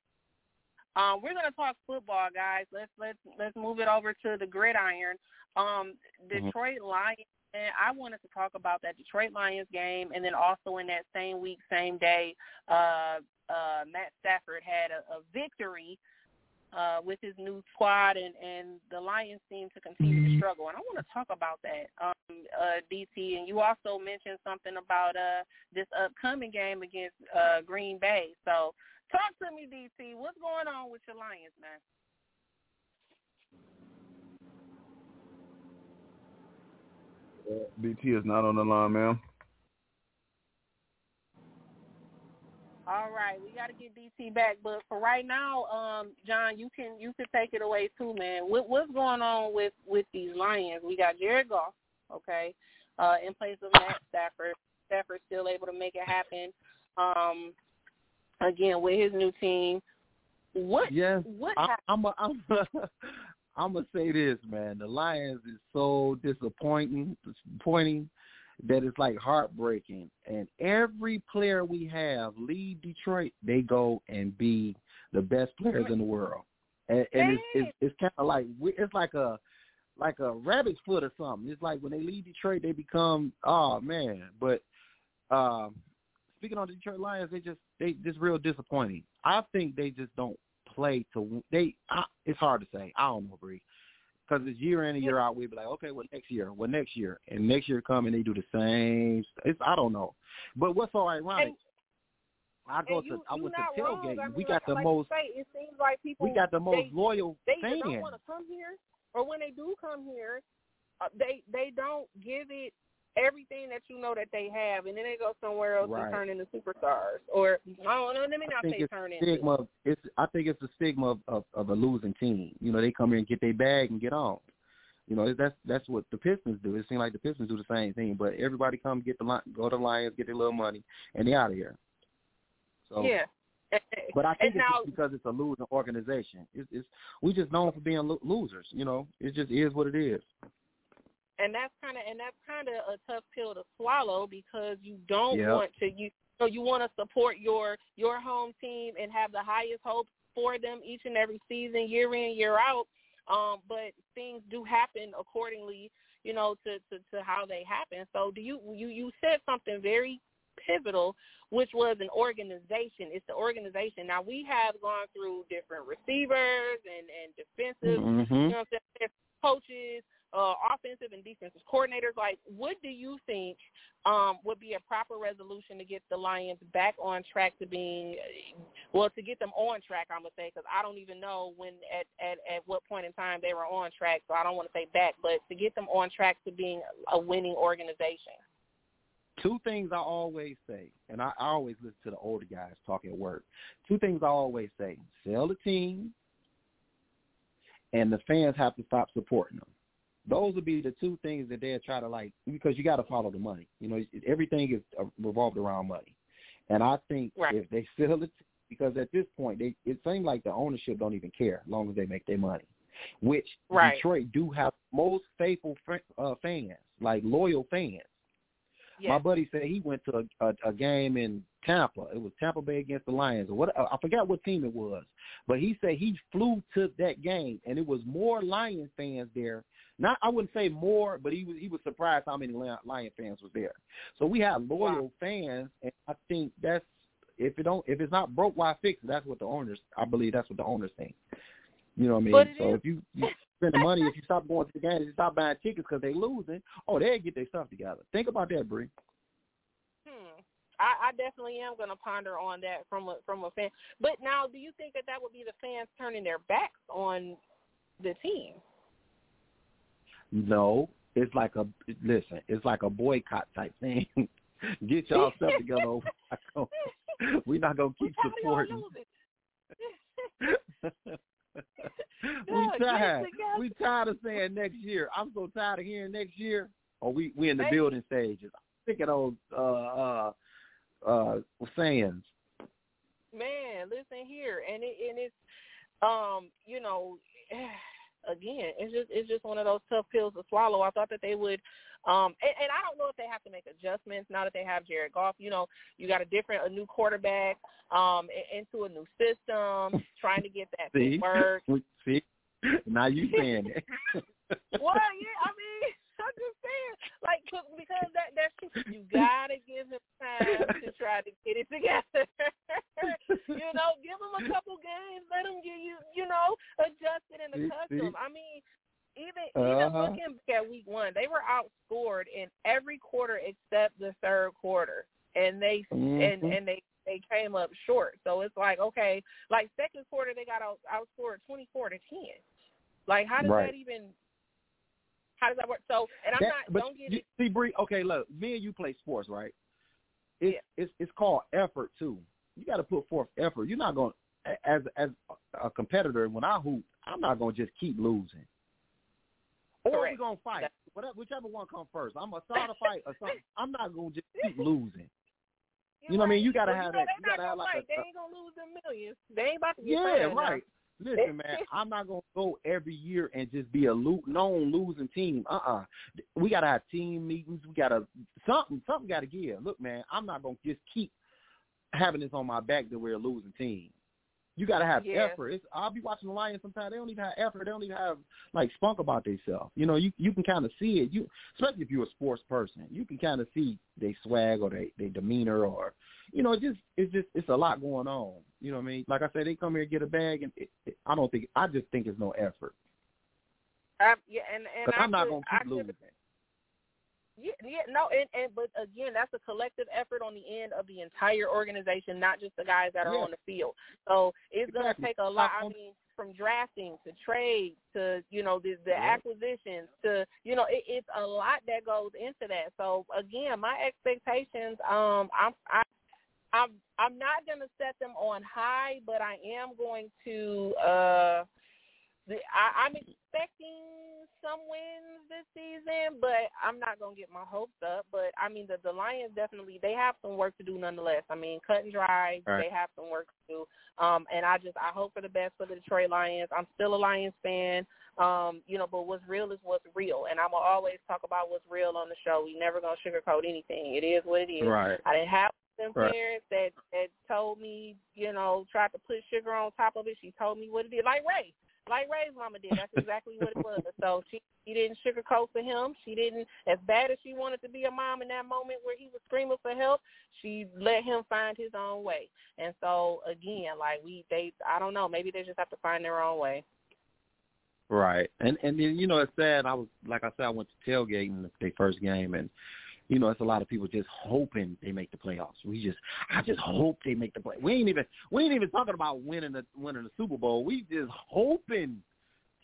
Um, we're gonna talk football, guys. Let's let's let's move it over to the gridiron. Um, Detroit Lions. And I wanted to talk about that Detroit Lions game, and then also in that same week, same day, uh, uh, Matt Stafford had a, a victory uh, with his new squad, and, and the Lions seem to continue to struggle. And I want to talk about that, um, uh, DT. And you also mentioned something about uh, this upcoming game against uh, Green Bay. So talk to me, DT. What's going on with your Lions, man? DT is not on the line, ma'am. All right, we got to get DT back, but for right now, um, John, you can you can take it away too, man. What, what's going on with with these Lions? We got Jared Goff, okay, uh, in place of Matt Stafford. Stafford still able to make it happen. Um, again with his new team. What? Yes, What? I, I'm a, [laughs] I'm a, I'm gonna say this, man. The Lions is so disappointing, disappointing that it's like heartbreaking. And every player we have leave Detroit, they go and be the best players in the world. And, and it's, it's it's kind of like we- it's like a like a rabbit's foot or something. It's like when they leave Detroit, they become oh man. But um, speaking on the Detroit Lions, they just they just real disappointing. I think they just don't play to they. I, it's hard to say. I don't know, Bree, because it's year in and year out. we'd be like, okay, well next year, well next year, and next year come and they do the same. It's I don't know. But what's so ironic? I go you, to I went to tailgate. I mean, we like, got the like most say, it seems like people we got the most they, loyal they fans. don't want to come here, or when they do come here, uh, they they don't give it everything that you know that they have, and then they go somewhere else Right. and turn into superstars. Or I don't know. Let me not say turn into. stigma. It's I think it's the stigma of, of of a losing team. You know, they come here and get their bag and get on. You know, that's that's what the Pistons do. It seems like the Pistons do the same thing, but everybody come get the go to the Lions, get their little money, and they out of here. So, yeah. but I think and it's now, just because it's a losing organization. It's, it's we just known for being lo- losers. You know, it just is what it is. And that's kind of and that's kind of a tough pill to swallow because you don't Yep. want to you so you want to support your your home team and have the highest hopes for them each and every season year in year out um but things do happen accordingly you know to to to how they happen so do you you you said something very pivotal which was an organization it's the organization now we have gone through different receivers and and defensive Mhm. you know what I'm saying coaches uh, offensive and defensive coordinators. Like, what do you think um, would be a proper resolution to get the Lions back on track to being, well, to get them on track? I'm gonna say because I don't even know when at, at at what point in time they were on track, so I don't want to say back, but to get them on track to being a winning organization. Two things I always say, and I, I always listen to the older guys talk at work. Two things I always say: sell the team, and the fans have to stop supporting them. Those would be the two things that they'll try to like because you got to follow the money. You know, everything is uh, revolved around money, and I think Right. if they sell it, because at this point they it seems like the ownership don't even care as long as they make their money. Which Right. Detroit do have most faithful uh, fans, like loyal fans. My buddy said he went to a, a, a game in Tampa. It was Tampa Bay against the Lions, or what? I forgot what team it was. But he said he flew to that game, and it was more Lions fans there. Not, I wouldn't say more, but he was he was surprised how many Lion fans was there. So we have loyal fans, and I think that's if it don't if it's not broke, why fix it? That's what the owners. I believe that's what the owners think. You know what I mean? But so if you, you spend the money, if you stop going to the games, you stop buying tickets because they losing, oh, they get their stuff together. Think about that, Bree. Hmm. I, I definitely am going to ponder on that from a from a fan. But now, do you think that that would be the fans turning their backs on the team? No, it's like a listen. It's like a boycott type thing. [laughs] Get y'all stuff together. [laughs] we're not gonna- We're keep supporting. [laughs] we tired. We tired of saying next year. I'm so tired of hearing next year. Or we we in the Maybe. building stages. I'm sick of those uh uh uh sayings. Man, listen here, and it and it's um you know again it's just it's just one of those tough pills to swallow. I thought that they would. Um, and, and I don't know if they have to make adjustments now that they have Jared Goff. You know, you got a different, a new quarterback, um, into a new system, [laughs] trying to get that See, to work. [laughs] See, now you saying it. [laughs] well, yeah, I mean, I'm just saying, like, because that that's. You gotta give him time to try to get it together. you know, give him a couple adjusted See? I mean, even even Uh-huh. looking back at week one, they were outscored in every quarter except the third quarter, and they and Mhm. and they they came up short. So it's like, okay, like second quarter they got out outscored twenty four to ten. Like, how does Right. that even? How does that work? So, and I'm That- not. but Don't get you, it. see, Bree. Okay, look, me and you play sports, right? It's it's it's called effort too. You got to put forth effort. You're not going to as as a competitor. When I hoop, I'm not going to just keep losing. Or we're gonna fight. Whatever, whichever one comes first. I'm gonna start a fight or something. I'm not gonna just keep losing. [laughs] [laughs] You know what I mean? You gotta Well, have you know, that. You gotta have like fight. a, They ain't gonna lose them millions. They ain't about to get yeah, now. right. Listen, [laughs] man, I'm not gonna go every year and just be a lo- known losing team. Uh, uh We gotta have team meetings. We gotta something. Something gotta give. Look, man, I'm not gonna just keep having this on my back that we're a losing team. You gotta have Yeah. effort. It's, I'll be watching the Lions sometimes. They don't even have effort. They don't even have like spunk about themselves. You know, you you can kind of see it. You especially if you're a sports person, you can kind of see they swag or they they demeanor or you know, it just it's just it's a lot going on. You know what I mean? Like I said, they come here and get a bag, and it, it, I don't think I just think it's no effort I, yeah, and and I I'm not gonna I keep could- losing. Yeah, yeah, no, and, and but again, that's a collective effort on the end of the entire organization, not just the guys that are Yeah. on the field. So it's going to take a lot. I mean, from drafting to trade to you know the the Yeah. acquisitions to you know it, it's a lot that goes into that. So again, my expectations, um, I'm I, I'm I'm not going to set them on high, but I am going to. uh the, I, I'm expecting some wins this season, but I'm not gonna get my hopes up. But I mean, the the Lions definitely they have some work to do nonetheless. I mean, cut and dry, Right. they have some work to do. Um, and I just I hope for the best for the Detroit Lions. I'm still a Lions fan. Um, you know, but what's real is what's real, and I'm gonna always talk about what's real on the show. We never gonna sugarcoat anything. It is what it is. Right. I didn't have them Right. parents that that told me, you know, tried to put sugar on top of it. She told me what it is, like Ray, like Ray's mama did. That's exactly what it was. So she she didn't sugarcoat for him. She didn't, as bad as she wanted to be a mom in that moment where he was screaming for help. She let him find his own way. And so again, like we, they, I don't know, maybe they just have to find their own way. Right. And and then you know it's sad. I was like I said, I went to tailgating the first game, and you know it's a lot of people just hoping they make the playoffs. We just I just hope they make the play. We ain't even we ain't even talking about winning the winning the Super Bowl. We just hoping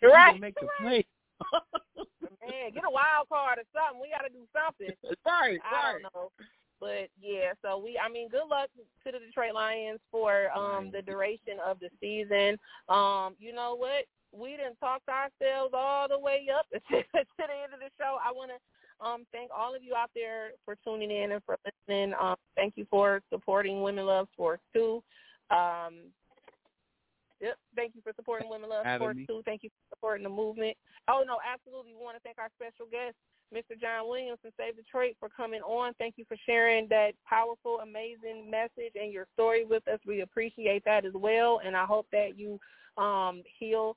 they right. make the play. [laughs] Man, get a wild card or something. We got to do something. [laughs] right, I don't know. But yeah, so we I mean good luck to the Detroit Lions for um the duration of the season. Um, you know what? We didn't talk to ourselves all the way up to, [laughs] to the end of the show. I wanna um thank all of you out there for tuning in and for listening. Um thank you for supporting Women Love Sports too. Um Yep. Thank you for supporting Women Love Sports too. Thank you for supporting the movement. Oh no, absolutely. We want to thank our special guest, Mr. John Williams from Save Detroit, for coming on. Thank you for sharing that powerful, amazing message and your story with us. We appreciate that as well, and I hope that you um, heal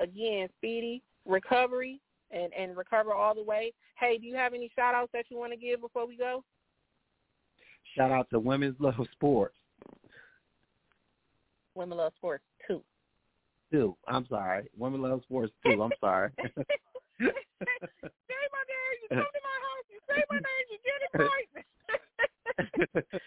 again, speedy recovery, and and recover all the way. Hey, do you have any shout outs that you want to give before we go? Shout out to Women's Love Sports Women Love Sports too. too. I'm sorry, Women Love Sports too. I'm sorry. [laughs] [laughs] say my name. You come to my house. You say my name. You get it right. [laughs]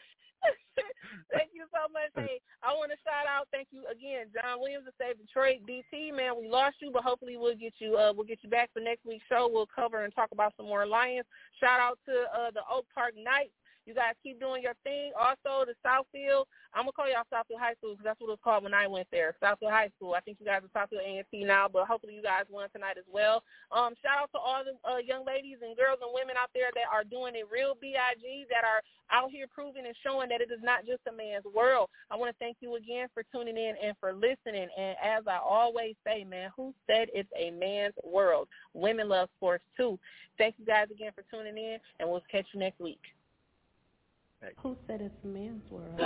thank you so much. Hey, I want to shout out. Thank you again, John Williams of Save Detroit. DT, man, we lost you, but hopefully we'll get you. Uh, we'll get you back for next week's show. We'll cover and talk about some more Lions. Shout out to uh, the Oak Park Knights. You guys keep doing your thing. Also, the Southfield. I'm gonna call y'all Southfield High School because that's what it was called when I went there. Southfield High School. I think you guys are Southfield A&T now, but hopefully you guys won tonight as well. Um, shout out to all the uh, young ladies and girls and women out there that are doing it real big, that are out here proving and showing that it is not just a man's world. I want to thank you again for tuning in and for listening. And as I always say, man, who said it's a man's world? Women love sports too. Thank you guys again for tuning in, and we'll catch you next week. Who said it's a man's world?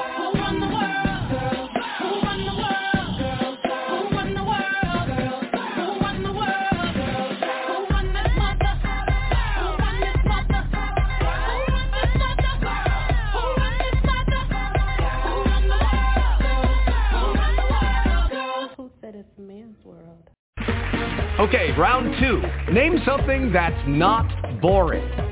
Who said it's a man's world? Okay, round two. Name something that's not boring.